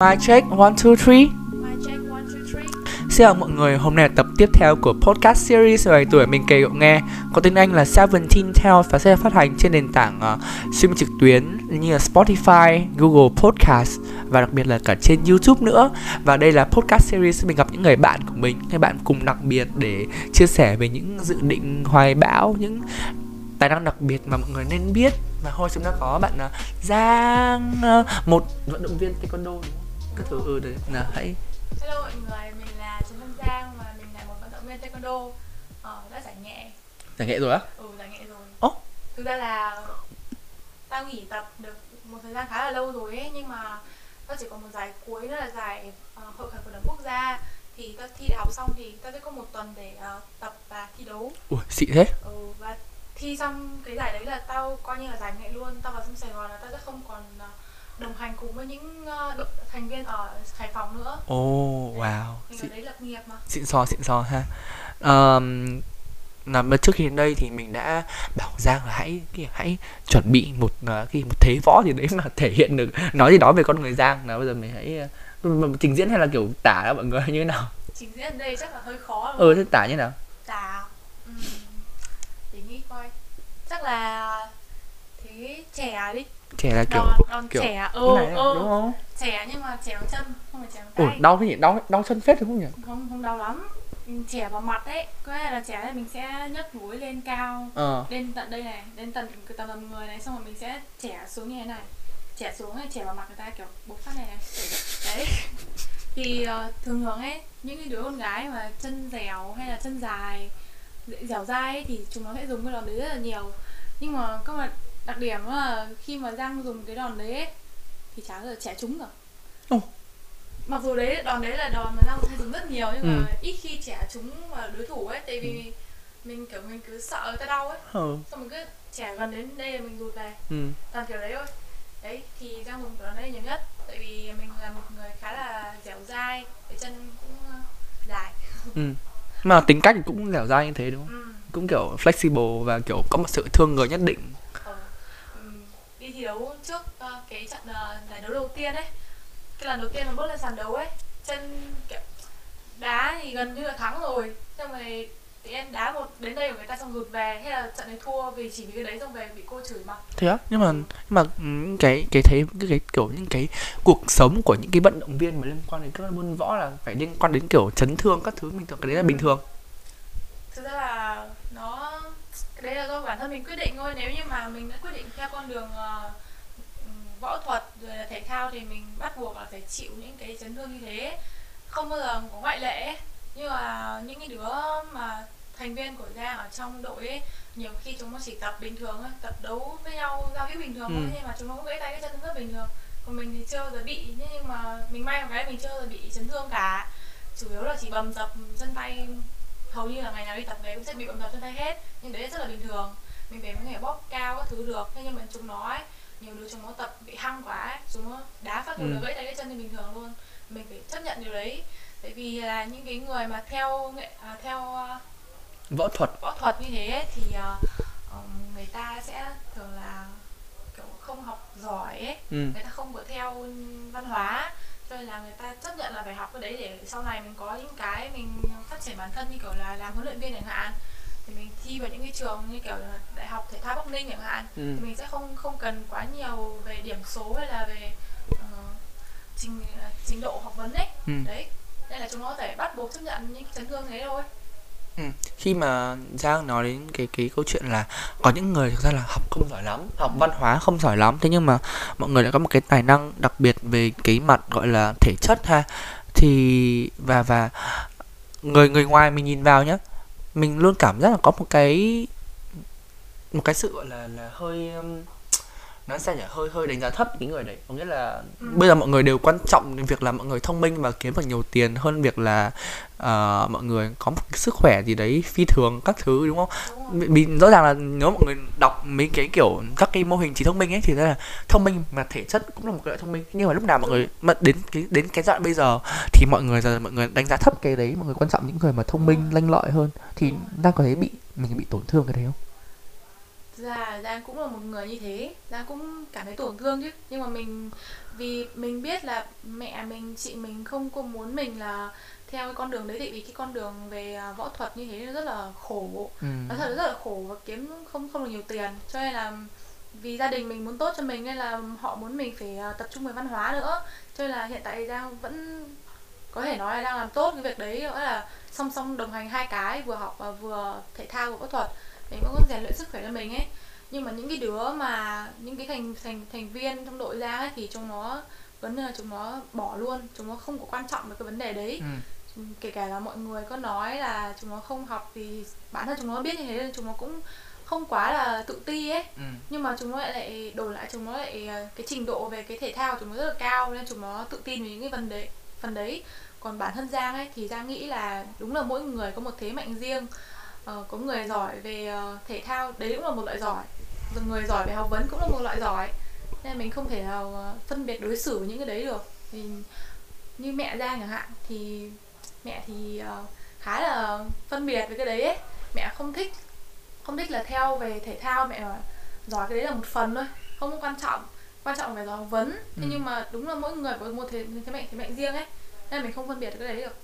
My check one two three. Xin chào mọi người, hôm nay là tập tiếp theo của podcast series về tuổi mình kể cậu nghe Có tên Anh là Seventeen Tales và sẽ phát hành trên nền tảng uh, streaming trực tuyến như là Spotify, Google Podcast và đặc biệt là cả trên YouTube nữa Và đây là podcast series mình gặp những người bạn của mình, những bạn cùng đặc biệt để chia sẻ về những dự định hoài bão, những tài năng đặc biệt mà mọi người nên biết Và hôm chúng ta có bạn uh, Giang, uh, một vận động viên taekwondo đúng không? Các thứ ừ đấy, nào hãy Hello mọi người, mình là Trần Văn Giang và mình là một vận động viên taekwondo ờ, đã giải nhẹ. giải nghệ rồi á? Ừ, giải nhẹ rồi. Ồ. Thực ra là tao nghỉ tập được một thời gian khá là lâu rồi ấy, nhưng mà tao chỉ còn một giải cuối nữa là giải ờ, hội khởi vận động quốc gia thì tao thi đại học xong thì tao sẽ có một tuần để ờ, tập và thi đấu Ui, xịn thế ừ, và thi xong cái giải đấy là tao coi như là giải nghệ luôn tao vào trong Sài Gòn là tao sẽ không còn ờ, đồng hành cùng với những đội- thành viên ở Hải Phòng nữa. Ồ, oh, wow. Mình xịn, ở đấy lập nghiệp mà. Xịn sò, xịn sò ha. Um, là mà trước khi đến đây thì mình đã bảo Giang là hãy hãy chuẩn bị một uh, cái một thế võ gì đấy mà thể hiện được nói gì đó về con người Giang. Là bây giờ mình hãy uh, trình diễn hay là kiểu tả ra mọi người như thế nào? Trình diễn ở đây chắc là hơi khó đúng ừ thế tả như thế nào? Tả ừm, để nghĩ coi. Chắc là thế trẻ đi trẻ là kiểu đòn, đòn kiểu thế ừ, này ừ. đúng không? Trẻ nhưng mà bằng chân không phải trẻ bằng ủa tay. đau cái gì đau đau chân phết đúng không nhỉ? Không không đau lắm. Ừ, trẻ vào mặt đấy có nghĩa là trẻ thì mình sẽ nhấc núi lên cao ờ. lên tận đây này lên tận cái tầm tầm người này xong rồi mình sẽ trẻ xuống như thế này. Trẻ xuống này trẻ vào mặt người ta kiểu bộc phát này này đấy. Thì ờ, thường thường ấy những cái đứa con gái mà chân dẻo hay là chân dài dẻo dai ấy, thì chúng nó sẽ dùng cái đòn đấy rất là nhiều. Nhưng mà có một đặc điểm là khi mà giang dùng cái đòn đấy ấy, thì chả giờ trẻ trúng rồi Ồ. mặc dù đấy đòn đấy là đòn mà giang hay dùng rất nhiều nhưng mà Ừ. ít khi trẻ trúng vào đối thủ ấy tại vì mình kiểu mình cứ sợ người ta đau ấy. Ừ xong mình cứ trẻ gần đến đây là mình rụt về. Ừ. Toàn kiểu đấy thôi. Đấy thì giang dùng đòn đấy nhiều nhất tại vì mình là một người khá là dẻo dai cái chân cũng ờ, dài. Ừ. Mà tính cách cũng dẻo dai như thế đúng không? Ừ. cũng kiểu flexible và kiểu có một sự thương người nhất định đấu trước ờ, cái trận ờ, giải đấu đầu tiên ấy. Cái lần đầu tiên mà bước lên sàn đấu ấy chân kiểu đá thì gần như là thắng rồi. Xong rồi thì em đá một đến đây của người ta xong rụt về hay là trận này thua vì chỉ vì cái đấy xong về bị cô chửi mà thế á? Nhưng mà nhưng mà những cái cái thấy cái, cái kiểu những cái cuộc sống của những cái vận động viên mà liên quan đến các môn võ là phải liên quan đến kiểu chấn thương các thứ mình tưởng cái đấy là bình thường. Thực ra là nó đấy là do bản thân mình quyết định thôi. Nếu như mà mình đã quyết định theo con đường ừm, võ thuật rồi là thể thao thì mình bắt buộc là phải chịu những cái chấn thương như thế. Không bao giờ có ngoại lệ. Nhưng mà những cái đứa mà thành viên của Giang ở trong đội ấy nhiều khi chúng nó chỉ tập bình thường thôi tập đấu với nhau giao hữu bình thường thôi Ừ. nhưng mà chúng nó cũng gãy tay cái chân rất bình thường. Còn mình thì chưa giờ bị. Nhưng mà mình may một cái mình chưa giờ bị chấn thương cả. Chủ yếu là chỉ bầm dập chân tay hầu như là ngày nào đi tập về cũng sẽ bị bầm dập chân tay hết nhưng đấy rất là bình thường. Mình về mới thể bóp cao các thứ được thế nhưng mà chúng nó ấy nhiều đứa chúng nó tập bị hăng quá ấy chúng nó đá phát Ừ. ừ. gãy tay cái chân thì bình thường luôn. Mình phải chấp nhận điều đấy. Tại vì là những cái người mà theo nghệ à, theo à, võ thuật. võ thuật như thế ấy, thì ừm, người ta sẽ thường là kiểu không học giỏi ấy. Ừ. Người ta không có theo văn hóa cho nên là người ta chấp nhận là phải học cái đấy để sau này mình có những cái mình phát triển bản thân như kiểu là làm huấn luyện viên chẳng hạn. Thì mình thi vào những cái trường như kiểu là đại học thể thao bắc ninh chẳng hạn ừ. thì mình sẽ không không cần quá nhiều về điểm số hay là về ờ, trình trình độ học vấn ấy. Ừ. Đấy nên là chúng nó phải bắt buộc chấp nhận những chấn thương thế thôi Ừ. khi mà Giang nói đến cái cái câu chuyện là có những người thực ra là học không giỏi lắm, học văn hóa không giỏi lắm, thế nhưng mà mọi người lại có một cái tài năng đặc biệt về cái mặt gọi là thể chất ha thì, và và người người ngoài mình nhìn vào nhá, mình luôn cảm giác là có một cái một cái sự gọi là là hơi um, sao nhỉ hơi hơi đánh giá thấp cái người đấy. Có nghĩa là Ừ. bây giờ mọi người đều quan trọng đến việc là mọi người thông minh và kiếm được nhiều tiền hơn việc là ờ, mọi người có một sức khỏe gì đấy phi thường các thứ đúng không? Đúng? Vì- rõ ràng là nếu mọi người đọc mấy cái kiểu các cái mô hình trí thông minh ấy thì là thông minh mà thể chất cũng là một cái loại thông minh. Nhưng mà lúc nào mọi người mà đến cái đến cái đoạn bây giờ thì mọi người giờ mọi người đánh giá thấp cái đấy mọi người quan trọng những người mà thông minh lanh lợi hơn thì đang có thấy bị mình bị tổn thương cái đấy không ra là Giang cũng là một người như thế. Giang cũng cảm thấy tổn thương chứ. Nhưng mà mình vì mình biết là mẹ mình chị mình không có muốn mình là theo cái con đường đấy tại vì cái con đường về à, võ thuật như thế nó rất là khổ. Ừ. nó thật rất là khổ và kiếm không không được nhiều tiền. Cho nên là vì gia đình mình muốn tốt cho mình nên là họ muốn mình phải à, tập trung về văn hóa nữa. Cho nên là hiện tại Giang vẫn có thể nói là đang làm tốt cái việc đấy. Nữa là song song đồng hành hai cái vừa học và vừa thể thao vừa võ thuật để cũng có rèn luyện sức khỏe cho mình ấy nhưng mà những cái đứa mà những cái thành thành thành viên trong đội ra ấy, thì chúng nó vấn đề là chúng nó bỏ luôn chúng nó không có quan trọng về cái vấn đề đấy Ừ. kể cả là mọi người có nói là chúng nó không học vì bản thân chúng nó biết như thế nên chúng nó cũng không quá là tự ti ấy Ừ. nhưng mà chúng nó lại lại đổi lại chúng nó lại ờ, cái trình độ về cái thể thao của chúng nó rất là cao nên chúng nó tự tin về những cái phần đấy phần đấy còn bản thân Giang ấy thì Giang nghĩ là đúng là mỗi người có một thế mạnh riêng Ờ, có người giỏi về ờ, thể thao đấy cũng là một loại giỏi. Rồi người giỏi về học vấn cũng là một loại giỏi. Nên mình không thể nào ờ, phân biệt đối xử với những cái đấy được. Thì như mẹ Giang chẳng hạn thì mẹ thì ờ, khá là phân biệt với cái đấy ấy. Mẹ không thích không thích là theo về thể thao mẹ bảo giỏi cái đấy là một phần thôi không có quan trọng. Quan trọng phải giỏi học vấn. Thế Ừ. nhưng mà đúng là mỗi người có một thế, thế mạnh thế mạnh riêng ấy. Nên mình không phân biệt cái đấy được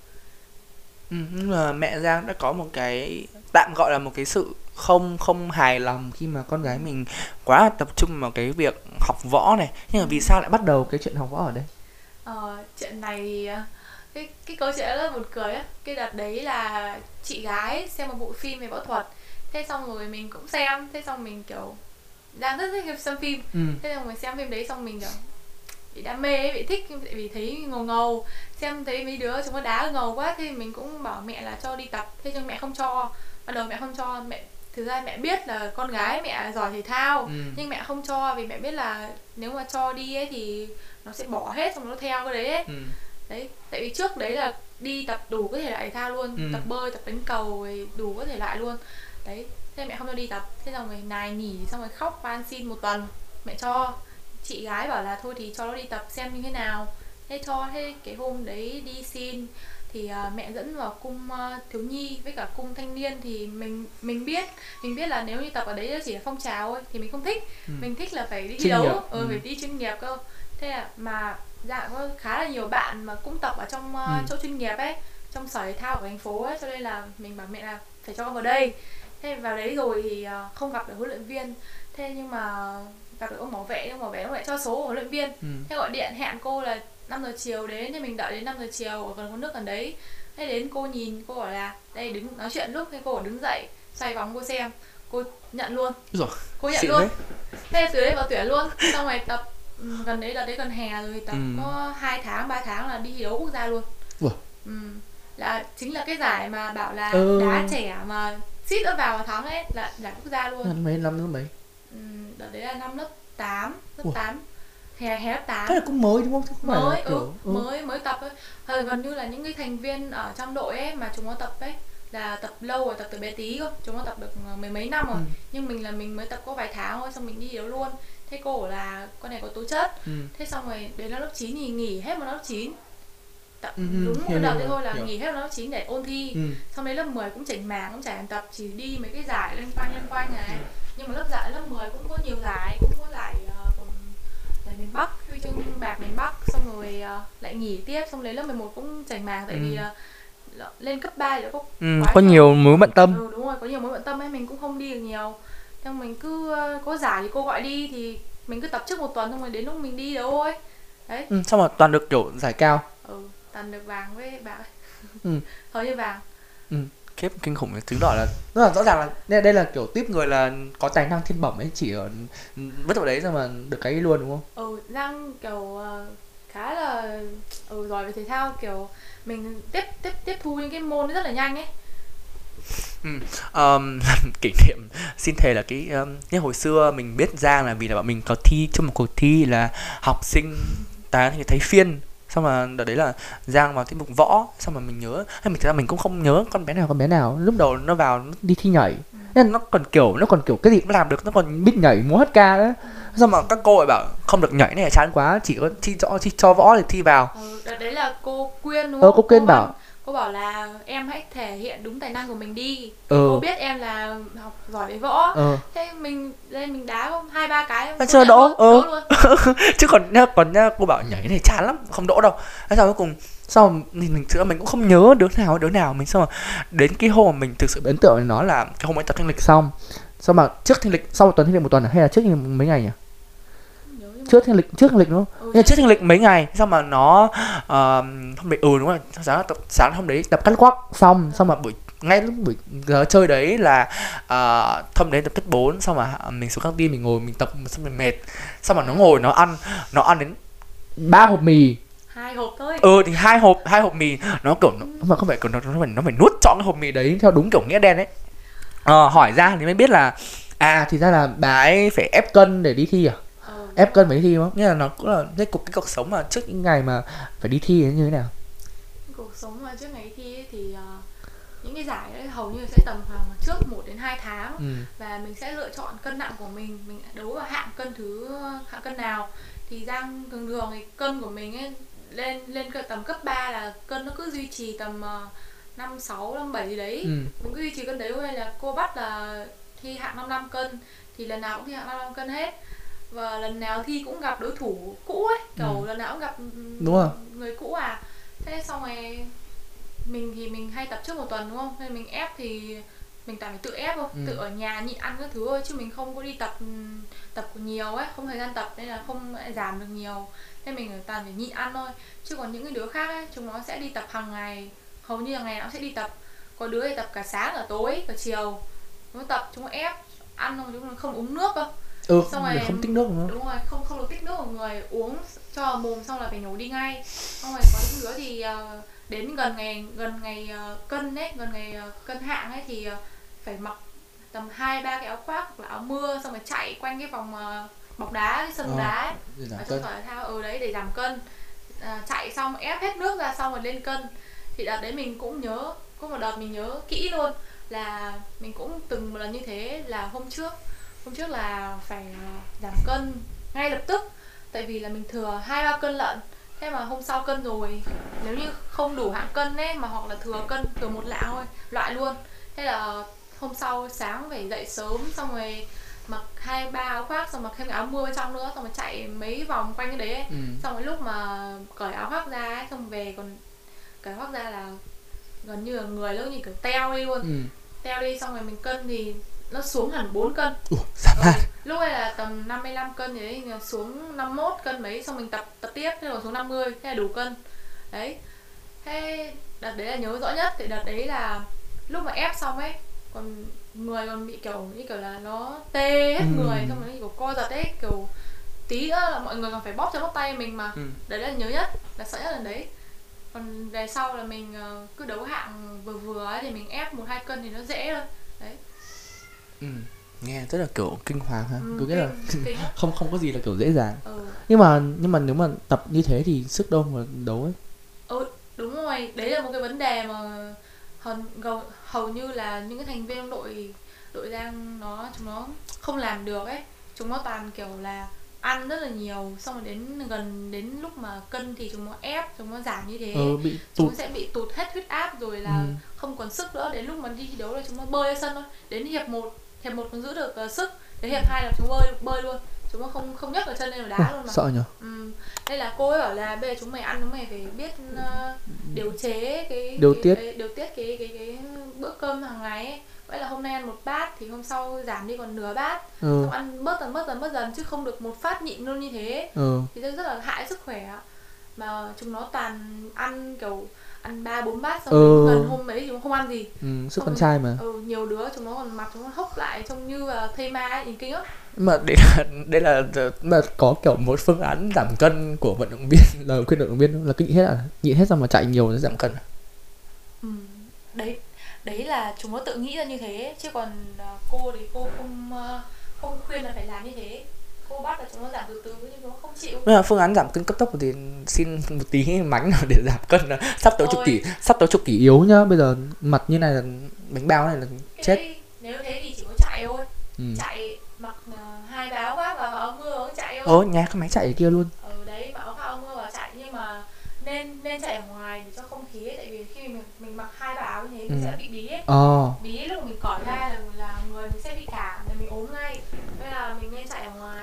Ừ, nhưng mà mẹ Giang đã có một cái tạm gọi là một cái sự không không hài lòng khi mà con gái mình quá là tập trung vào cái việc học võ này. Nhưng mà vì sao lại bắt đầu cái chuyện học võ ở đây? Ờ, chuyện này thì, ờ, cái cái câu chuyện rất là buồn cười á. Cái đợt đấy là chị gái xem một bộ phim về võ thuật. Thế xong rồi mình cũng xem. Thế xong mình kiểu đang rất thích xem phim. Ừ. thế xong mình xem phim đấy xong mình kiểu bị đam mê ấy, bị thích tại vì thấy ngầu ngầu xem thấy mấy đứa chúng nó đá ngầu quá thì mình cũng bảo mẹ là cho đi tập thế nhưng mẹ không cho ban đầu mẹ không cho mẹ thực ra mẹ biết là con gái mẹ giỏi thể thao Ừ. nhưng mẹ không cho vì mẹ biết là nếu mà cho đi ấy thì nó sẽ bỏ hết xong nó theo cái đấy ấy Ừ. đấy tại vì trước đấy là đi tập đủ các thể loại thể thao luôn Ừ. tập bơi tập đánh cầu đủ các thể loại luôn đấy thế mẹ không cho đi tập thế xong rồi nài nỉ xong rồi khóc van xin một tuần mẹ cho chị gái bảo là thôi thì cho nó đi tập xem như thế nào thế cho thế cái hôm đấy đi xin thì à, mẹ dẫn vào cung à, thiếu nhi với cả cung thanh niên thì mình mình biết mình biết là nếu như tập ở đấy chỉ là phong trào thôi thì mình không thích Ừ. mình thích là phải đi Chuyên đấu nghiệp. ừ, Ừ. phải đi chuyên nghiệp cơ thế là mà dạ có khá là nhiều bạn mà cũng tập ở trong uh, Ừ. chỗ chuyên nghiệp ấy trong sở thể thao của thành phố ấy cho nên là mình bảo mẹ là phải cho con vào đây thế vào đấy rồi thì uh, không gặp được huấn luyện viên thế nhưng mà gặp được ông bảo vệ ông bảo vệ ông lại cho số của huấn luyện viên Ừ. thế gọi điện hẹn cô là 5 giờ chiều đến thì mình đợi đến 5 giờ chiều ở gần con nước gần đấy thế đến cô nhìn cô bảo là đây đứng nói chuyện lúc thế cô đứng dậy xoay vòng cô xem cô nhận luôn Rồi, cô nhận luôn đấy. thế từ đấy vào tuyển luôn xong rồi tập ừ, gần đấy là đấy gần hè rồi tập Ừ. có 2 tháng 3 tháng là đi thi đấu quốc gia luôn Ủa. ừ. là chính là cái giải mà bảo là Ừ. đá trẻ mà xít đã vào và thắng ấy là giải quốc gia luôn Năm mấy năm nữa mấy ừ. Đợt đấy là năm lớp 8 lớp. 8 hè hè lớp 8 thế là cũng mới đúng không Chứ không phải là mới ừ, ừ. mới mới tập ấy Thời gần như là những cái thành viên ở trong đội ấy mà chúng nó tập ấy là tập lâu rồi tập từ bé tí cơ chúng nó tập được ờ, mười mấy năm rồi Ừ. nhưng mình là mình mới tập có vài tháng thôi xong mình đi đấu luôn thế cô bảo là con này có tố chất Ừ. thế xong rồi đến lớp 9 thì nghỉ hết một lớp 9 tập Ừ, đúng một đợt thế thôi là hiểu. nghỉ hết một lớp 9 để ôn thi Ừ. xong đến lớp 10 cũng chỉnh mảng cũng chả làm tập chỉ đi mấy cái giải lên quanh lên quanh này nhưng mà lớp giải lớp 10 cũng có nhiều giải cũng có giải còn giải miền Bắc huy chương bạc miền Bắc xong rồi ờ, lại nghỉ tiếp xong đến lớp 11 cũng chỉnh mảng tại Ừ. vì ờ, l- lên cấp 3 thì có Ừ, có nhiều mối bận tâm. Ừ, đúng rồi có nhiều mối bận tâm ấy mình cũng không đi được nhiều. Xong mình cứ ờ, có giải thì cô gọi đi thì mình cứ tập trước một tuần xong rồi đến lúc mình đi đâu thôi đấy. Ừ, xong rồi toàn được kiểu giải cao. Ừ toàn được vàng với bạc ấy. Ừ. hầu như vàng khiếp kinh khủng chứng tỏ là rất là rõ ràng là đây, đây là kiểu tiếp người là có tài năng thiên bẩm ấy chỉ ở bất vào đấy rồi mà được cái luôn đúng không? Ừ Giang kiểu ờ, khá là ừ, giỏi về thể thao kiểu mình tiếp tiếp tiếp thu những cái môn rất là nhanh ấy. Um, kỷ niệm xin thề là cái um, như hồi xưa mình biết Giang là vì là bọn mình có thi trong một cuộc thi là học sinh tán thì thấy phiên xong mà đợt đấy là Giang vào tiết mục võ xong mà mình nhớ hay mình thực ra mình cũng không nhớ con bé nào con bé nào. Lúc đầu nó vào nó đi thi nhảy. Nên nó còn kiểu nó còn kiểu cái gì cũng làm được nó còn biết nhảy múa hát ca nữa xong mà các cô lại bảo không được nhảy này chán quá chỉ có thi cho thi cho võ thì thi vào. Ừ, đợt đấy là cô Quyên đúng Ờ, không? cô Quyên Văn- bảo. Cô bảo là em hãy thể hiện đúng tài năng của mình đi. Ừ cô biết em là học giỏi về võ. Ừ thế mình lên mình đá không hai ba cái. Chưa nhận đỗ, ừ. đỗ luôn. Chứ còn nhá còn nhá cô bảo nhảy này chán lắm không đỗ đâu. Thế sau cuối cùng sau mình mình thực mình cũng không nhớ đứa nào đứa nào mình mà đến cái hôm mà mình thực sự ấn tượng nó là cái hôm ấy tập thanh lịch xong. Sau mà trước thanh lịch sau một tuần thanh lịch một tuần à? hay là trước mấy ngày nhỉ trước thanh lịch trước thanh lịch đúng không? Ừ, trước thanh lịch mấy ngày xong mà nó ờ, hôm đấy ừ đúng rồi sáng tập sáng hôm đấy tập cắt quắc xong xong mà buổi ngay lúc buổi giờ chơi đấy là uh, thâm đến tập kết 4 xong mà mình xuống căng tin mình ngồi mình tập xong mình mệt. Xong mà nó ngồi nó ăn nó ăn đến ba hộp mì. Hai hộp thôi. Ừ thì hai hộp hai hộp mì. Nó kiểu nó, mà không phải kiểu nó, nó phải nó phải nuốt trọn cái hộp mì đấy theo đúng kiểu nghĩa đen ấy. Ờ, hỏi ra thì mới biết là à thì ra là bà ấy phải ép cân để đi thi à ép cân phải đi thi đúng không? Nghĩa là nó cũng là cái cuộc cái cuộc sống mà trước những ngày mà phải đi thi ấy như thế nào? Cuộc sống mà trước ngày thi ấy thì ờ, những cái giải ấy hầu như sẽ tầm khoảng trước 1 đến 2 tháng. Ừ. Và mình sẽ lựa chọn cân nặng của mình mình đấu vào hạng cân thứ hạng cân nào. Thì giang thường thường thì cân của mình ấy lên lên tầm cấp 3 là cân nó cứ duy trì tầm uh, 5 6 5 7 gì đấy. Ừ. Mình cứ duy trì cân đấy thôi là cô bắt là thi hạng 55 cân thì lần nào cũng thi hạng 55 cân hết và lần nào thi cũng gặp đối thủ cũ ấy kiểu Ừ. lần nào cũng gặp ừm, Đúng rồi. người cũ à. Thế xong rồi mình thì mình hay tập trước một tuần đúng không? Nên mình ép thì mình toàn phải tự ép thôi Ừ. tự ở nhà nhịn ăn các thứ thôi chứ mình không có đi tập ừm, tập nhiều ấy không thời gian tập nên là không giảm được nhiều. Nên mình toàn phải nhịn ăn thôi. Chứ còn những cái đứa khác ấy chúng nó sẽ đi tập hàng ngày hầu như là ngày nào cũng sẽ đi tập. Có đứa thì tập cả sáng cả tối cả chiều. Nó tập chúng nó ép ăn không chúng nó không uống nước cơ ừ Xong rồi- không tích nước đúng không? đúng rồi không không được tích nước của người uống cho vào mồm xong là phải nhổ đi ngay. Xong rồi có những đứa thì ờ, đến gần ngày gần ngày ờ, cân ấy gần ngày ờ, cân hạng ấy thì ờ, phải mặc tầm hai ba cái áo khoác hoặc là áo mưa xong rồi chạy quanh cái vòng ờ, bóng đá cái sân Ờ, đá ấy. ở trong thể thao ở đấy để giảm cân. À, chạy xong ép hết nước ra xong rồi lên cân. Thì đợt đấy mình cũng nhớ có một đợt mình nhớ kỹ luôn là mình cũng từng một lần như thế là hôm trước hôm trước là phải à, giảm cân ngay lập tức tại vì là mình thừa hai ba cân lận. Thế mà hôm sau cân rồi nếu như không đủ hạng cân ấy mà hoặc là thừa cân thừa một lạng thôi loại luôn. Thế là hôm sau sáng phải dậy sớm xong rồi mặc hai ba áo khoác xong mặc thêm cái áo mưa bên trong nữa xong rồi chạy mấy vòng quanh cái đấy ấy. ừ. Xong rồi lúc mà cởi áo khoác ra ấy, xong về còn cởi áo khoác ra là gần như là người nó như kiểu teo đi luôn. Ừ. Teo đi xong rồi mình cân thì nó xuống hẳn 4 cân. Ủa, giảm ừ. hẳn lúc này là tầm 55 cân thì xuống 51 cân mấy xong mình tập tập tiếp thế rồi xuống 50 thế là đủ cân. Đấy. Thế đợt đấy là nhớ rõ nhất thì đợt đấy là lúc mà ép xong ấy còn người còn bị kiểu như kiểu là nó tê hết Ừ. người xong rồi kiểu co giật ấy kiểu tí nữa là mọi người còn phải bóp cho bóp tay mình mà. Ừ. Đấy là nhớ nhất là sợ nhất lần đấy. Còn về sau là mình ờ, cứ đấu hạng vừa vừa ấy thì mình ép một hai cân thì nó dễ thôi đấy ừ. Nghe rất là kiểu kinh hoàng ha. Ừ, cứ nghĩa là kinh- không không có gì là kiểu dễ dàng. Ừ. nhưng mà nhưng mà nếu mà tập như thế thì sức đâu mà đấu ấy? Ừ đúng rồi. Đấy là một cái vấn đề mà hầu, hầu, như là những cái thành viên trong đội đội giang nó chúng nó không làm được ấy. Chúng nó toàn kiểu là ăn rất là nhiều xong rồi đến gần đến lúc mà cân thì chúng nó ép chúng nó giảm như thế. Ừ bị chúng tụt. nó sẽ bị tụt hết huyết áp rồi là Ừ. không còn sức nữa. Đến lúc mà đi thi đấu là chúng nó bơi ra sân thôi. Đến hiệp 1 hiệp 1 còn giữ được ờ, sức. Đến hiệp 2 là chúng bơi bơi luôn. Chúng nó không không nhấc ở chân lên mà đá luôn mà. sợ nhở? Ừ. đây là cô ấy bảo là bây giờ chúng mày ăn chúng mày phải biết ờ, điều chế cái Điều cái, tiết. cái, điều tiết cái cái cái bữa cơm hàng ngày ấy. Vậy là hôm nay ăn một bát thì hôm sau giảm đi còn nửa bát. Ừ. Xong ăn bớt dần bớt dần bớt dần chứ không được một phát nhịn luôn như thế. Ừ. Thì rất là hại sức khỏe mà chúng nó toàn ăn kiểu ăn ba bốn bát xong Ừ. gần hôm ấy thì chúng không ăn gì ừ sức con trai mà ừ, nhiều đứa chúng nó còn mặt chúng nó hốc lại trông như là thây ma ấy, nhìn kinh lắm mà đây là đây là mà có kiểu một phương án giảm cân của vận động viên lời khuyên vận động viên là cứ nhịn hết à nhịn hết xong mà chạy nhiều nó giảm cân à? ừ. đấy đấy là chúng nó tự nghĩ ra như thế chứ còn à, cô thì cô không à, không khuyên là phải làm như thế cô bắt là chúng nó giảm từ từ nhưng nó không chịu. Nhưng mà phương án giảm cân cấp tốc thì xin một tí mánh nào để giảm cân là sắp tới chục kỷ sắp tới chục kỷ yếu nhá. Bây giờ mặt như này là bánh bao này là cái chết. đấy, nếu thế thì chỉ có chạy thôi. Ừ. chạy mặc à, hai cái áo khoác và áo mưa chạy thôi. Ồ nhà cái máy chạy ở kia luôn. Ừ đấy mà áo phao mưa vào chạy. Nhưng mà nên nên nên chạy ở ngoài để cho không khí ấy, tại vì khi mình mình mặc hai ba áo như thế Ừ. sẽ bị bí ấy. Ờ. Bí lúc mình cởi ra là, là người mình sẽ bị cảm là mình ốm ngay. Nên là mình nên chạy ở ngoài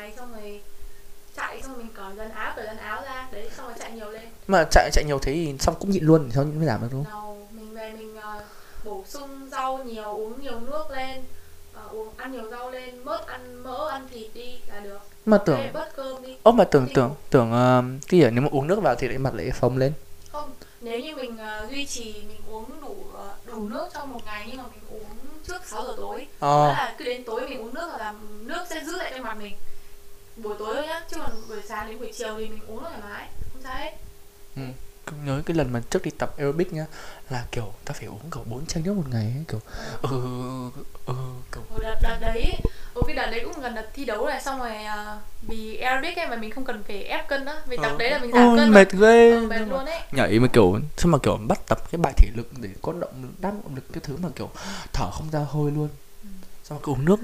chạy xong mình cởi dần áo cởi dần áo ra đấy xong rồi chạy nhiều lên. Mà chạy chạy nhiều thế thì xong cũng nhịn luôn thì sao mới giảm được đúng không? Đầu mình về mình ờ, bổ sung rau nhiều uống nhiều nước lên ờ, uống ăn nhiều rau lên bớt ăn mỡ ăn thịt đi là được. Mà tưởng là bớt cơm đi. Ố mà tưởng tưởng tưởng ờ, cái gì nếu mà uống nước vào thì lại mặt lại phồng lên. Không nếu như mình ờ, duy trì mình uống đủ ờ, đủ nước trong một ngày nhưng mà mình uống trước 6 giờ tối ờ. Đó là cứ đến tối mình uống nước là nước sẽ giữ lại trong mặt mình buổi tối thôi nhá chứ còn buổi sáng đến buổi chiều thì mình uống thoải mái không sao hết. Cứ nhớ cái lần mà trước đi tập aerobic nhá là kiểu ta phải uống kiểu bốn chai nước một ngày ấy, kiểu ừ ừ kiểu Hồi đợt, đợt đấy ừ, cái đợt đấy cũng gần đợt thi đấu này xong rồi ờ, vì aerobic ấy mà mình không cần phải ép cân nữa vì tập Ờ. đấy là mình giảm Ôi, cân mệt ghê. Ừ, mệt luôn ấy. nhảy mà kiểu sao mà kiểu bắt tập cái bài thể lực để có động lực đáp động lực cái thứ mà kiểu thở không ra hơi luôn. Ừ. xong rồi uống nước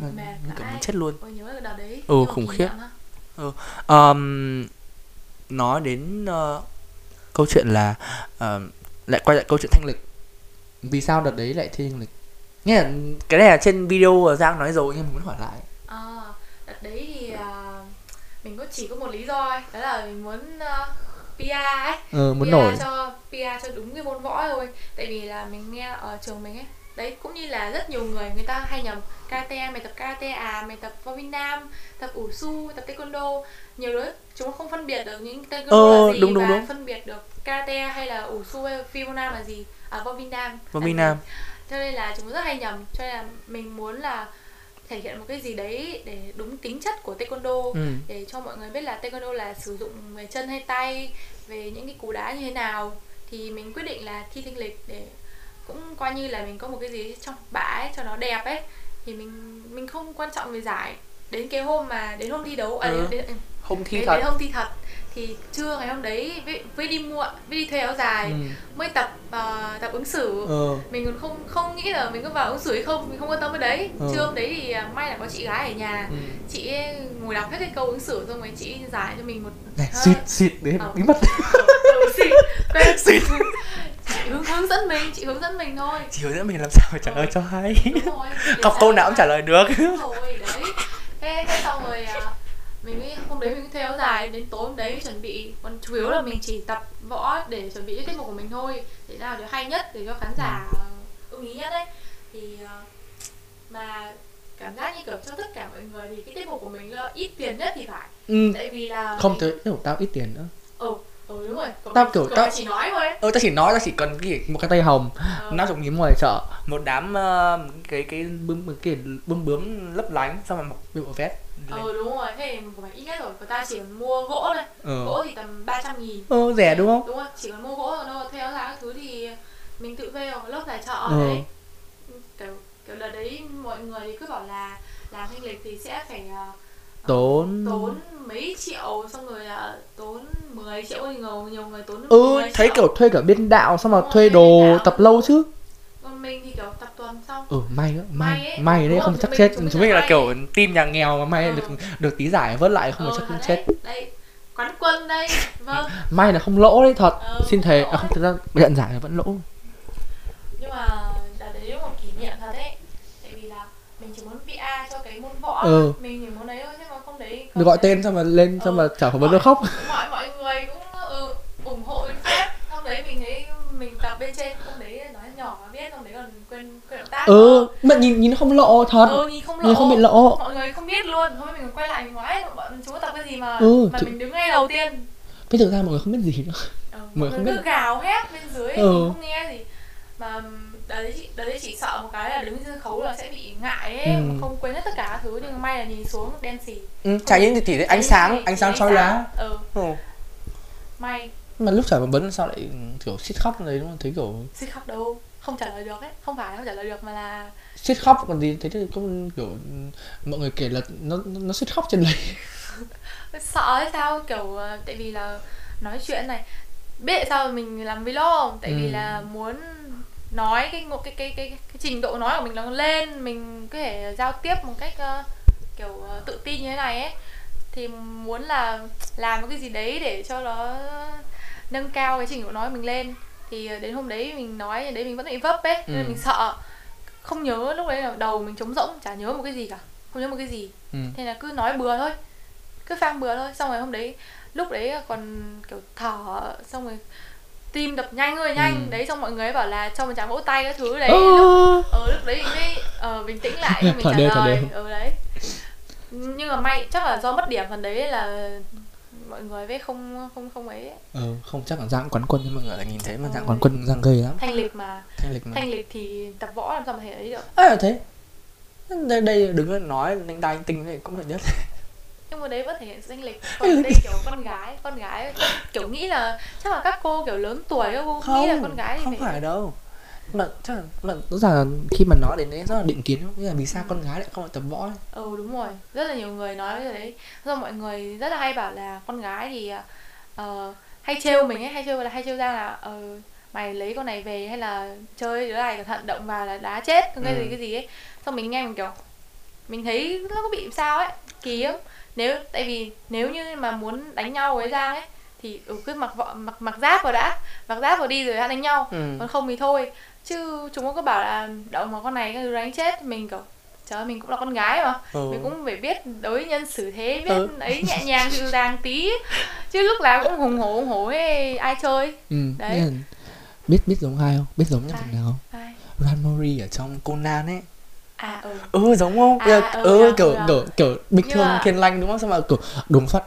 ừ, mà mệt như kiểu muốn chết luôn. Ôi nhớ cái đợt đấy. Ừ, khủng khiếp. á. um, nói đến ờ, câu chuyện là ờ, lại quay lại câu chuyện thanh lịch. Vì sao đợt đấy lại thi thanh lịch? Nghe là cái này là trên video giang nói rồi nhưng mình muốn hỏi lại. À, đợt đấy thì à, mình có chỉ có một lý do ấy, đó là mình muốn uh, PR ấy. Ờ muốn PR nổi. cho PR cho đúng cái môn võ thôi. Tại vì là mình nghe ở trường mình ấy đấy cũng như là rất nhiều người người ta hay nhầm karate mày tập karate à mày tập võ Việt Nam tập ủ su tập taekwondo nhiều đứa chúng không phân biệt được những taekwondo Ờ, là gì đúng, đúng, và đúng. phân biệt được karate hay là ủ su hay Nam là gì à võ Việt Nam Võ Việt. Nam. cho nên là chúng rất hay nhầm cho nên là mình muốn là thể hiện một cái gì đấy để đúng tính chất của taekwondo ừ. để cho mọi người biết là taekwondo là sử dụng về chân hay tay về những cái cú đá như thế nào thì mình quyết định là thi thanh lịch để cũng coi như là mình có một cái gì trong bã ấy cho nó đẹp ấy thì mình mình không quan trọng về giải đến cái hôm mà đến hôm thi đấu à, Ừ. đến, đến, không thi đến, thật đến hôm thi thật thì trưa ngày hôm đấy với, với đi muộn với đi thuê áo dài ừ. mới tập ờ, tập ứng xử ờ mình còn không không nghĩ là mình có vào ứng xử hay không mình không quan tâm cái đấy Ừ. trưa hôm đấy thì à, may là có chị gái ở nhà ừ. chị ngồi đọc hết cái câu ứng xử xong rồi chị giải cho mình một này Ờ. xịt xịt đấy Ờ. bí mật Ừ, xịt. Quên. Xịt. Chị hướng hướng dẫn mình chị hướng dẫn mình thôi. Chỉ hướng dẫn mình làm sao phải trả lời cho hay. Rồi cọc câu nào cũng trả lời được. Rồi đấy. Thế, thế xong rồi à, mình mới hôm đấy mình theo dài đến tối hôm đấy chuẩn bị còn chủ yếu là mình chỉ tập võ để chuẩn bị cho tiết mục của mình thôi. Để nào để hay nhất để cho khán giả Ừ. ưng ý nhất đấy. Thì ờ, mà cảm giác như kiểu cho tất cả mọi người thì cái tiết mục của mình là ít tiền nhất thì phải. Ừ. tại vì là không mình- thế kiểu tao ít tiền nữa. Ừ ừ đúng rồi. Còn Tao kiểu còn tao- chỉ nói thôi. Ờ tao chỉ nói tao chỉ cần cái một cái tay hồng Ờ. nó giống như ngoài chợ một đám ờ, cái cái bướm cái bướm bướm lấp lánh xong rồi mặc bộ vest. Ừ đúng rồi. Thế thì của mày ít nhất rồi. Của ta chỉ mua gỗ thôi. Ờ gỗ thì tầm 300 nghìn. Ờ rẻ đúng không? đúng rồi. Chỉ cần mua gỗ đâu theo giá các thứ thì mình tự thuê ở lớp tài trợ Ừ. đấy. Kiểu kiểu đợt đấy mọi người thì cứ bảo là làm thanh lịch thì sẽ phải ờ, tốn tốn mấy triệu xong rồi là tốn 10 triệu thì nhiều, nhiều người tốn ừ 10 thấy triệu. kiểu thuê cả biên đạo xong rồi, thuê đồ đạo. tập lâu chứ. Còn mình thì kiểu tập tuần xong. Ừ may May may ấy. may đấy không chắc chết. chúng mình là kiểu team nhà nghèo mà may Ừ. được được tí giải vớt lại không ừ, chắc thật không chết. đây quán quân đây vâng. May là không lỗ đấy thật. Ừ, xin thề à, không thực ra nhận giải là vẫn lỗ. Nhưng mà đợt đấy một kỷ niệm thật đấy. Tại vì là mình chỉ muốn PR cho cái môn võ Ừ. mình chỉ muốn đấy thôi đấy được gọi tên xong mà lên xong mà chả phỏng vấn được khóc. Mọi mọi người cũng ừ, ủng hộ mình phép xong đấy mình thấy mình tập bên trên không đấy nói nhỏ mà biết xong đấy còn quên quên động tác. Ừ mà nhìn nhìn nó không lộ thật. Ừ nhìn không lộ nhìn không bị lộ mọi người không biết luôn. Thôi mình quay lại mình nói bọn chúng có tập cái gì mà Ừ, mà thực- mình đứng ngay đầu tiên. Thế thực ra mọi người không biết gì nữa. Ừ, Mọi người không biết. gào hét bên dưới Ừ. không nghe gì. Mà đấy đấy chỉ sợ một cái là đứng sân khấu là sẽ bị ngại ấy Ừ. không quên hết tất cả các thứ nhưng may là nhìn xuống đen xì. Ừ, chả những thì chỉ thấy ánh sáng ánh sáng soi lá. ừ. Ừ. may. Mà lúc trả phỏng vấn sao lại kiểu xít khóc đấy đúng không? Thấy kiểu suýt khóc đâu? Không trả lời được ấy không phải không trả lời được mà là xít khóc còn gì thì cũng kiểu mọi người kể là nó nó, xít khóc trên lấy sợ hay sao? Kiểu ờ, tại vì là nói chuyện này biết tại sao mình làm vlog không? Tại vì Ừ. là muốn nói cái một cái cái cái, cái trình độ nói của mình nó lên mình có thể giao tiếp một cách ờ, kiểu ờ, tự tin như thế này ấy thì muốn là làm một cái gì đấy để cho nó nâng cao cái trình độ nói của mình lên thì ờ, đến hôm đấy mình nói đấy mình vẫn bị vấp ấy nên Ừ. mình sợ không nhớ lúc đấy là đầu mình trống rỗng chả nhớ một cái gì cả không nhớ một cái gì Ừ. thế là cứ nói bừa thôi cứ phang bừa thôi xong rồi hôm đấy lúc đấy còn kiểu thở xong rồi tim đập nhanh ơi nhanh. Ừ. đấy xong mọi người bảo là cho mình chàng vỗ tay các thứ đấy. Ơ. ờ lúc đấy mình mới ờ, bình tĩnh lại mình trả đều, lời. ờ đấy. Nhưng mà may chắc là do mất điểm phần đấy là mọi người với không không không ấy. Ờ không chắc là giang quán quân nhưng mọi người lại nhìn thấy mà giang Ừ. quán quân giang gây lắm. Thanh lịch mà. Thanh lịch mà. Thanh lịch thì tập võ làm sao mà thể ấy được. À, thế. Đây đây đứng nói đánh đai tinh này cũng là nhất nhưng mà đấy vẫn thể hiện sự thanh lịch còn đây kiểu con gái con gái kiểu nghĩ là chắc là các cô kiểu lớn tuổi các cô nghĩ là con gái thì không phải đâu mà chắc là mà rõ ràng là khi mà nói đến đấy rất là định kiến không? Nghĩa là vì sao con gái lại không phải tập võ ấy? ừ đúng rồi rất là nhiều người nói rồi đấy do mọi người rất là hay bảo là con gái thì ờ, hay trêu mình ấy hay trêu là hay trêu ra là ờ, mày lấy con này về hay là chơi đứa này cẩn thận động vào là đá chết cái Ừ. gì cái gì ấy xong mình nghe mình kiểu mình thấy nó có bị sao ấy kỳ lắm nếu tại vì nếu như mà muốn đánh nhau với giang ấy thì ừ, cứ mặc võ mặc mặc giáp vào đã. Mặc giáp vào đi rồi hãy đánh nhau. Ừ. còn không thì thôi. Chứ chúng nó cứ bảo là động vào con này cái đánh chết mình kiểu trời mình cũng là con gái mà. Ừ. mình cũng phải biết đối nhân xử thế biết Ừ. ấy nhẹ nhàng dịu dàng tí. Chứ lúc nào cũng hùng hổ hùng hổ ấy ai chơi. Ừ. Đấy. biết biết giống ai không? Biết giống nhân vật nào không? Ai? Ranmori ở trong Conan ấy à ừ. Ừ giống không? À, ừ, ừ, ừ, nhờ, kiểu nhờ. kiểu kiểu bình thường mà- kiên lanh đúng không? Xong mà kiểu đúng phát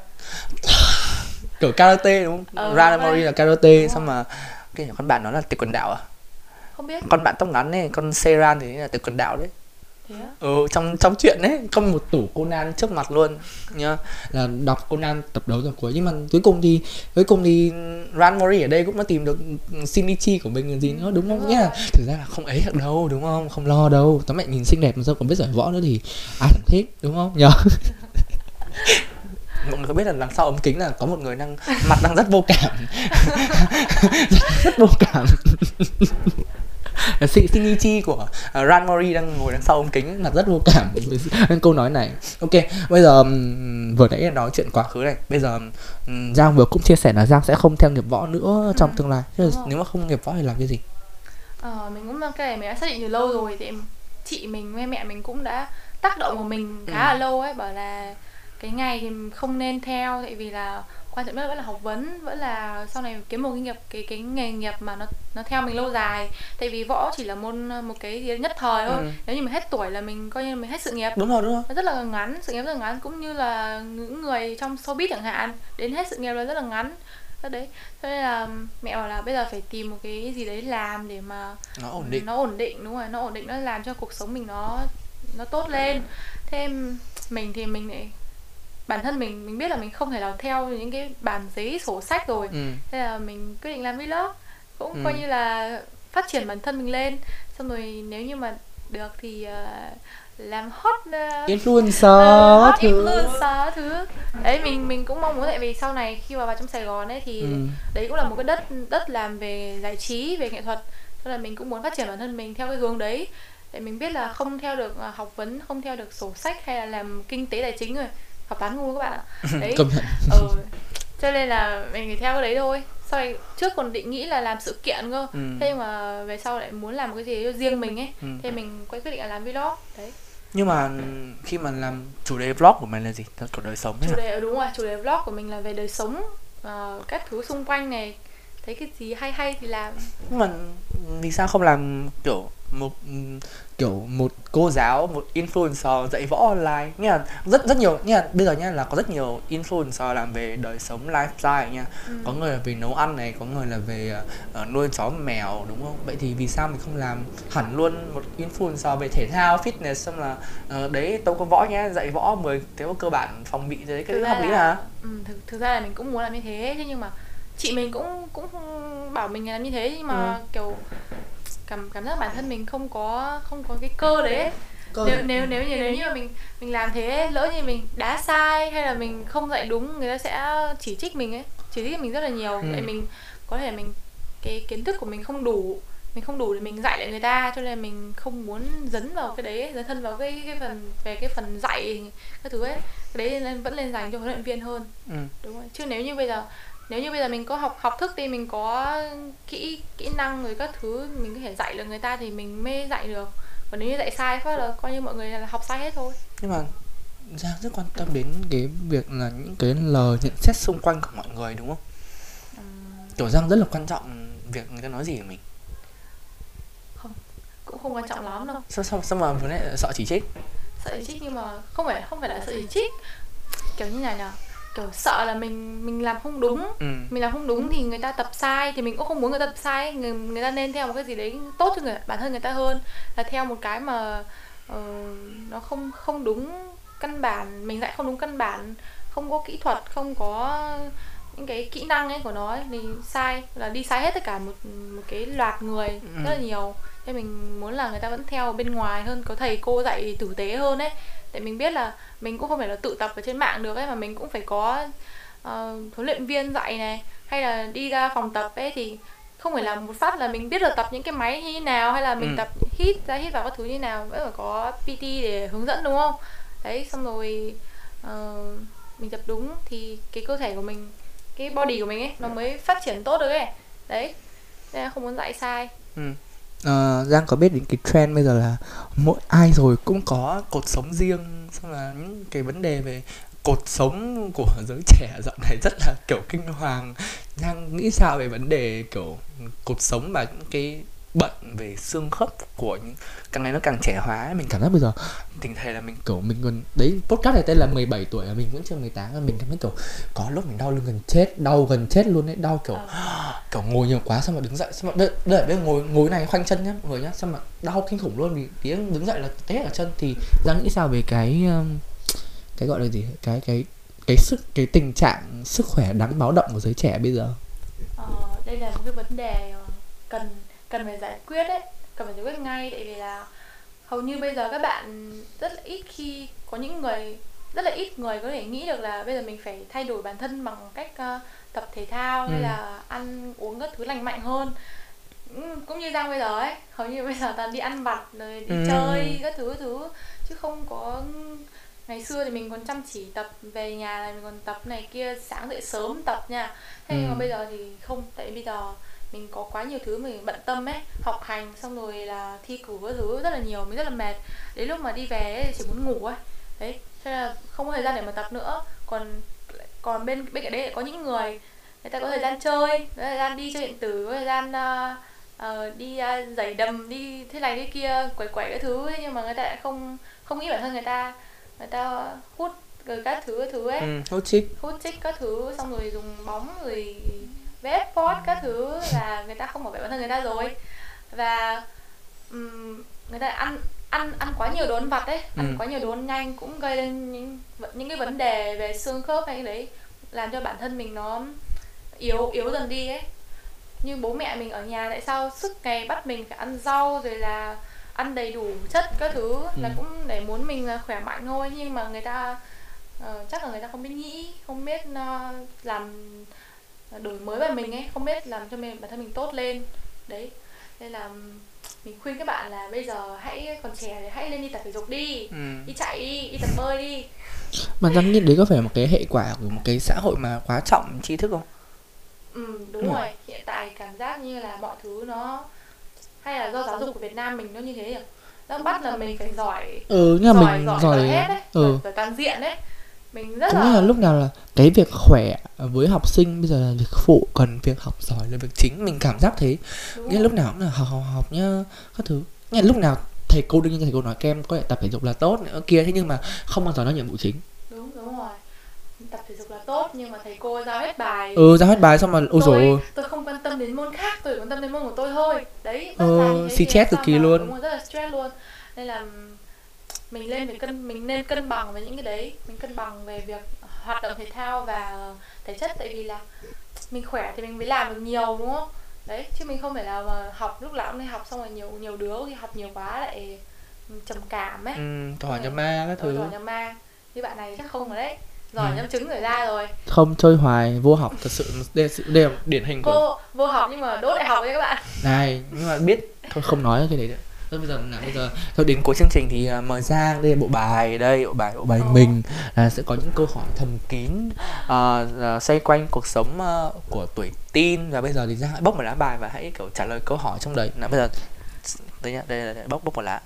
kiểu karate đúng không? Ừ, đúng là karate Đúng xong mà cái con bạn nó là tịch quần đạo à? Không biết. Con bạn tóc ngắn này con Seran thì là tịch quần đạo đấy ừ trong trong chuyện ấy có một tủ Conan trước mặt luôn nhá. Là đọc Conan tập đầu rồi cuối. Nhưng mà cuối cùng thì cuối cùng thì Ranmori ở đây cũng đã tìm được Shinichi của mình là gì nữa đúng không rồi. thực ra là không ấy được đâu đúng không? Không lo đâu. Tóm lại nhìn xinh đẹp mà sao còn biết giỏi võ nữa thì ai chẳng thích đúng không? Nhờ. Mọi người có biết là đằng sau ống kính là có một người đang mặt đang rất vô cảm. Rất, rất vô cảm Shinichi của uh, Ranmori đang ngồi đằng sau ống kính mặt rất vô cảm với câu nói này. Ok bây giờ vừa nãy là nói chuyện quá khứ này. Bây giờ Giang vừa cũng chia sẻ là Giang sẽ không theo nghiệp võ nữa trong Ừ, tương lai. Là rồi. nếu mà không nghiệp võ thì làm cái gì? Ờ mình cũng cái này mình đã xác định từ lâu rồi thì chị mình với mẹ mình cũng đã tác động của mình khá Ừ. là lâu ấy bảo là cái ngày thì không nên theo tại vì là quan trọng nhất vẫn là học vấn vẫn là sau này kiếm một cái nghiệp cái cái nghề nghiệp mà nó nó theo mình lâu dài. Tại vì võ chỉ là môn một cái gì nhất thời thôi. Ừ. nếu như mình hết tuổi là mình coi như mình hết sự nghiệp. Đúng rồi đúng rồi. Nó rất là ngắn sự nghiệp rất là ngắn cũng như là những người trong showbiz chẳng hạn đến hết sự nghiệp là rất là ngắn. Đấy cho nên là mẹ bảo là bây giờ phải tìm một cái gì đấy làm để mà nó ổn định. Nó ổn định đúng rồi nó ổn định nó làm cho cuộc sống mình nó nó tốt lên. Thêm mình thì mình lại bản thân mình mình biết là mình không thể nào theo những cái bản giấy sổ sách rồi. Ừ. thế là mình quyết định làm vlog. Cũng Ừ. coi như là phát triển bản thân mình lên. Xong rồi nếu như mà được thì ờ, làm hot uh, influencer Ờ, hot thứ. influencer thứ. Đấy mình mình cũng mong muốn tại vì sau này khi mà vào trong Sài Gòn ấy thì ừ. đấy cũng là một cái đất đất làm về giải trí về nghệ thuật. Cho nên mình cũng muốn phát triển bản thân mình theo cái hướng đấy. Để mình biết là không theo được học vấn không theo được sổ sách hay là làm kinh tế tài chính rồi học toán ngu các bạn ạ. Đấy. Công nhận. Ừ. cho nên là mình phải theo cái đấy thôi. Sau này trước còn định nghĩ là làm sự kiện cơ. Ừ. thế nhưng mà về sau lại muốn làm một cái gì riêng mình ấy. Ừ. thế mình quay quyết định là làm vlog. Đấy. Nhưng mà khi mà làm chủ đề vlog của mình là gì? Của đời sống chủ đề đúng rồi chủ đề vlog của mình là về đời sống ờ, các thứ xung quanh này. Thấy cái gì hay hay thì làm. Nhưng mà vì sao không làm kiểu một kiểu một cô giáo một influencer dạy võ online nghĩa là rất rất nhiều nghĩa là bây giờ nhá là có rất nhiều influencer làm về đời sống lifestyle nha Ừ. có người là về nấu ăn này có người là về ờ, nuôi chó mèo đúng không vậy thì vì sao mình không làm hẳn luôn một influencer về thể thao fitness xong là ờ, đấy tôi có võ nhé dạy võ 10 tế bào cơ bản phòng bị đấy cái hợp lý là- là ừ, thực, thực ra là mình cũng muốn làm như thế thế nhưng mà chị mình cũng cũng bảo mình làm như thế nhưng mà Ừ. kiểu cảm cảm giác bản thân mình không có không có cái cơ đấy ấy. nếu nếu nếu như nếu như mình mình làm thế lỡ như mình đá sai hay là mình không dạy đúng người ta sẽ chỉ trích mình ấy. Chỉ trích mình rất là nhiều. Ừ. tại mình có thể mình cái kiến thức của mình không đủ mình không đủ để mình dạy lại người ta cho nên mình không muốn dấn vào cái đấy dấn thân vào cái cái phần về cái phần dạy các thứ ấy. Cái đấy nên vẫn nên dành cho huấn luyện viên hơn. Ừ. đúng rồi. Chứ nếu như bây giờ nếu như bây giờ mình có học học thức thì mình có kỹ kỹ năng rồi các thứ mình có thể dạy được người ta thì mình mới dạy được. Còn nếu như dạy sai phát là coi như mọi người là học sai hết thôi. Nhưng mà Giang rất quan tâm đến cái việc là những cái lời nhận xét xung quanh của mọi người đúng không? Kiểu Giang rất là quan trọng việc người ta nói gì về mình. Cũng không quan trọng lắm đâu. Sao sao, sao mà vừa nãy sợ chỉ trích? sợ chỉ trích nhưng mà không phải không phải là sợ chỉ trích. Kiểu như này là kiểu sợ là mình mình làm không đúng. Ừ. mình làm không đúng thì người ta tập sai thì mình cũng không muốn người ta tập sai. Người người ta nên theo một cái gì đấy tốt cho người bản thân người ta hơn là theo một cái mà ờ, nó không không đúng căn bản. Mình dạy không đúng căn bản không có kỹ thuật không có những cái kỹ năng ấy của nó ấy, thì sai là đi sai hết tất cả một một cái loạt người rất là nhiều. Nên mình muốn là người ta vẫn theo bên ngoài hơn có thầy cô dạy tử tế hơn ấy để mình biết là mình cũng không phải là tự tập ở trên mạng được ấy mà mình cũng phải có ờ, huấn luyện viên dạy này hay là đi ra phòng tập ấy thì không phải là một phát là mình biết là tập những cái máy như thế nào hay là mình Ừ. tập hít ra hít vào các thứ như nào vẫn phải có PT để hướng dẫn đúng không? Đấy xong rồi ờ, mình tập đúng thì cái cơ thể của mình cái body của mình ấy nó mới phát triển tốt được ấy. Đấy nên không muốn dạy sai Ờ, Giang có biết đến cái trend bây giờ là mỗi ai rồi cũng có cột sống riêng, xong là những cái vấn đề về cột sống của giới trẻ dạo này rất là, kiểu, kinh hoàng. Giang nghĩ sao về vấn đề, kiểu, cột sống và những cái bệnh về xương khớp của những càng ngày nó càng trẻ hóa mình cảm giác bây giờ tình thể là mình kiểu mình còn đấy podcast này tên là 17 tuổi mà mình vẫn chưa 18 mà mình cảm thấy kiểu có lúc mình đau lưng gần chết đau gần chết luôn đấy đau kiểu Ờ. kiểu ngồi nhiều quá xong mà đứng dậy xong mà đây, đây, đây ngồi ngồi này khoanh chân nhá mọi người nhá xong mà đau kinh khủng luôn vì tiếng đứng dậy là té ở chân thì Giang nghĩ sao về cái um, cái gọi là gì cái cái cái sức cái tình trạng sức khỏe đáng báo động của giới trẻ bây giờ Ờ, đây là một cái vấn đề ờ, cần cần phải giải quyết đấy cần phải giải quyết ngay tại vì là hầu như bây giờ các bạn rất là ít khi có những người rất là ít người có thể nghĩ được là bây giờ mình phải thay đổi bản thân bằng cách ờ, tập thể thao hay Ừ. là ăn uống các thứ lành mạnh hơn Ừ, cũng như Giang bây giờ ấy hầu như bây giờ toàn đi ăn vặt rồi đi Ừ. chơi các thứ thứ chứ không có ngày xưa thì mình còn chăm chỉ tập về nhà này mình còn tập này kia sáng dậy sớm tập nha thế nhưng Ừ. mà bây giờ thì không tại bây giờ mình có quá nhiều thứ mình bận tâm ấy học hành xong rồi là thi cử các thứ rất là nhiều mình rất là mệt. Đến lúc mà đi về ấy, thì chỉ muốn ngủ ấy. Đấy thế là không có thời gian để mà tập nữa. Còn còn bên bên cạnh đấy có những người người ta có thời gian chơi có thời gian đi chơi điện tử có thời gian ờ, ờ, đi uh, giày đầm đi thế này thế kia quẩy quẩy cái thứ ấy, nhưng mà người ta lại không không nghĩ bản thân người ta người ta hút rồi các thứ các thứ ấy. Ừ, hút chích. Hút chích các thứ xong rồi dùng bóng rồi vết phốt các thứ là người ta không bảo vệ bản thân người ta rồi và ừm, người ta ăn ăn ăn quá nhiều đồ ăn vặt ấy ăn Ừ. quá nhiều đồ ăn nhanh cũng gây lên những những cái vấn đề về xương khớp hay đấy làm cho bản thân mình nó yếu yếu dần đi ấy như bố mẹ mình ở nhà tại sao suốt ngày bắt mình phải ăn rau rồi là ăn đầy đủ chất các thứ là Ừ. cũng để muốn mình là khỏe mạnh thôi nhưng mà người ta ờ, chắc là người ta không biết nghĩ không biết ờ, làm đổi mới về mình ấy không biết làm cho mình bản thân mình tốt lên. Đấy nên là mình khuyên các bạn là bây giờ hãy còn trẻ thì hãy lên đi tập thể dục đi. Ừ. đi chạy đi đi tập bơi đi. Mà Giang nghĩ đấy có phải một cái hệ quả của một cái xã hội mà quá trọng tri thức không? Ừ, đúng Đúng rồi. hiện tại cảm giác như là mọi thứ nó hay là do giáo dục của Việt Nam mình nó như thế nhỉ? Nó bắt là mình phải giỏi ừ nhưng mà giỏi mình giỏi, giỏi giỏi hết đấy ừ. Giỏi, giỏi toàn diện đấy mình rất nghĩa là là lúc nào là cái việc khỏe với học sinh bây giờ là việc phụ còn việc học giỏi là việc chính. Mình cảm giác thế. Đúng nghĩa rồi. lúc nào cũng là học học học nhá các thứ. Nghĩa lúc nào thầy cô đương nhiên thầy cô nói kem có thể tập thể dục là tốt nữa kia thế nhưng mà không bao giờ nói nhiệm vụ chính. Đúng đúng rồi. Tập thể dục là tốt nhưng mà thầy cô giao hết bài. Ừ ra hết bài xong mà ôi tôi, rồi tôi không quan tâm đến môn khác tôi chỉ quan tâm đến môn của tôi thôi. Đấy thế thì stress cực kỳ luôn. đúng rồi, rất là stress luôn. Nên là mình lên phải cân mình nên cân bằng với những cái đấy. Mình cân bằng về việc hoạt động thể thao và thể chất tại vì là mình khỏe thì mình mới làm được nhiều đúng không? Đấy chứ mình không phải là mà học lúc nào cũng đi học xong rồi nhiều nhiều đứa khi học nhiều quá lại trầm cảm ấy. Ừ, tỏi nhà ma các thứ. giỏi nhà ma. Như bạn này chắc không rồi đấy. Giỏi Ừ. nhâm trứng rồi ra rồi. Không chơi hoài vô học thật sự đây, sự- đây là điển hình của cô vô học nhưng mà đỗ đại học đấy các bạn. Này nhưng mà biết thôi không nói cái đấy nữa thôi bây giờ là bây giờ. Thôi đến cuối chương trình thì uh, mời Giang đây là bộ bài đây bộ bài bộ bài mình là sẽ có những câu hỏi thầm kín uh, uh, xoay quanh cuộc sống uh, của tuổi teen. Và bây giờ thì Giang hãy bốc một lá bài và hãy kiểu trả lời câu hỏi trong đấy. Là bây giờ đây nhá đây là bốc bốc một lá.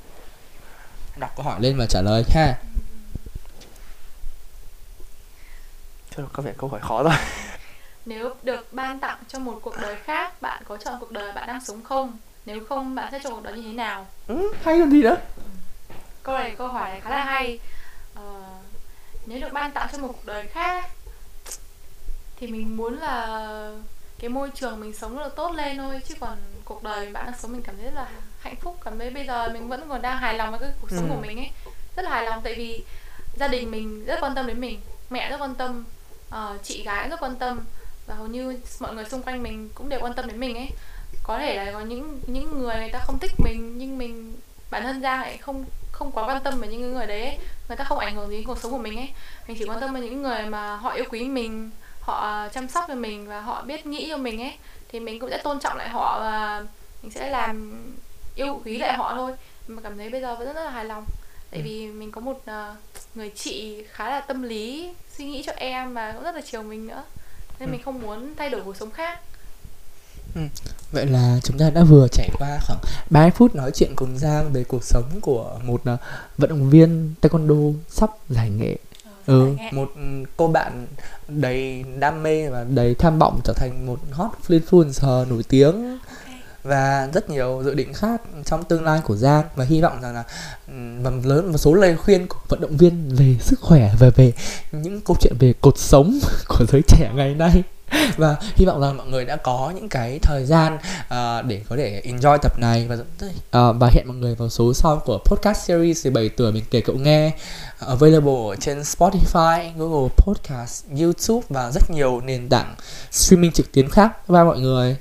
Đọc câu hỏi lên và trả lời ha. Thôi có vẻ câu hỏi khó rồi. Nếu được ban tặng cho một cuộc đời khác Bạn có chọn cuộc đời bạn đang sống không? Nếu không bạn sẽ chọn cuộc đời như thế nào? Ừ, hay còn gì nữa Câu này câu hỏi này khá là hay ờ, Nếu được ban tặng cho một cuộc đời khác Thì mình muốn là cái môi trường mình sống được tốt lên thôi Chứ còn cuộc đời bạn đang sống mình cảm thấy rất là hạnh phúc Cảm thấy bây giờ mình vẫn còn đang hài lòng với cái cuộc sống ừ. của mình ấy Rất là hài lòng tại vì gia đình mình rất quan tâm đến mình Mẹ rất quan tâm uh, chị gái rất quan tâm và hầu như mọi người xung quanh mình cũng đều quan tâm đến mình ấy có thể là có những những người người ta không thích mình nhưng mình bản thân ra lại không không quá quan tâm về những người đấy ấy. người ta không ảnh hưởng gì đến cuộc sống của mình ấy mình chỉ quan tâm về những người mà họ yêu quý mình họ chăm sóc cho mình và họ biết nghĩ cho mình ấy thì mình cũng sẽ tôn trọng lại họ và mình sẽ làm yêu quý lại họ thôi mà cảm thấy bây giờ vẫn rất là hài lòng tại ừ. vì mình có một uh, người chị khá là tâm lý suy nghĩ cho em và cũng rất là chiều mình nữa nên ừ. mình không muốn thay đổi cuộc sống khác Ừ. Vậy là chúng ta đã vừa trải qua khoảng 30 phút nói chuyện cùng Giang về cuộc sống của một uh, vận động viên taekwondo sắp giải nghệ. Ờ, ừ, một cô bạn đầy đam mê và đầy tham vọng trở thành một hot influencer nổi tiếng và rất nhiều dự định khác trong tương lai của Giang và hy vọng rằng là và lớn một số lời khuyên của vận động viên về sức khỏe và về những câu chuyện về cột sống của giới trẻ ngày nay và hy vọng rằng mọi người đã có những cái thời gian uh, để có thể enjoy tập này và uh, và hẹn mọi người vào số sau của podcast series 17 tuổi mình kể cậu nghe ờ, available trên Spotify, Google Podcast, YouTube và rất nhiều nền tảng streaming trực tuyến khác. Bye mọi người.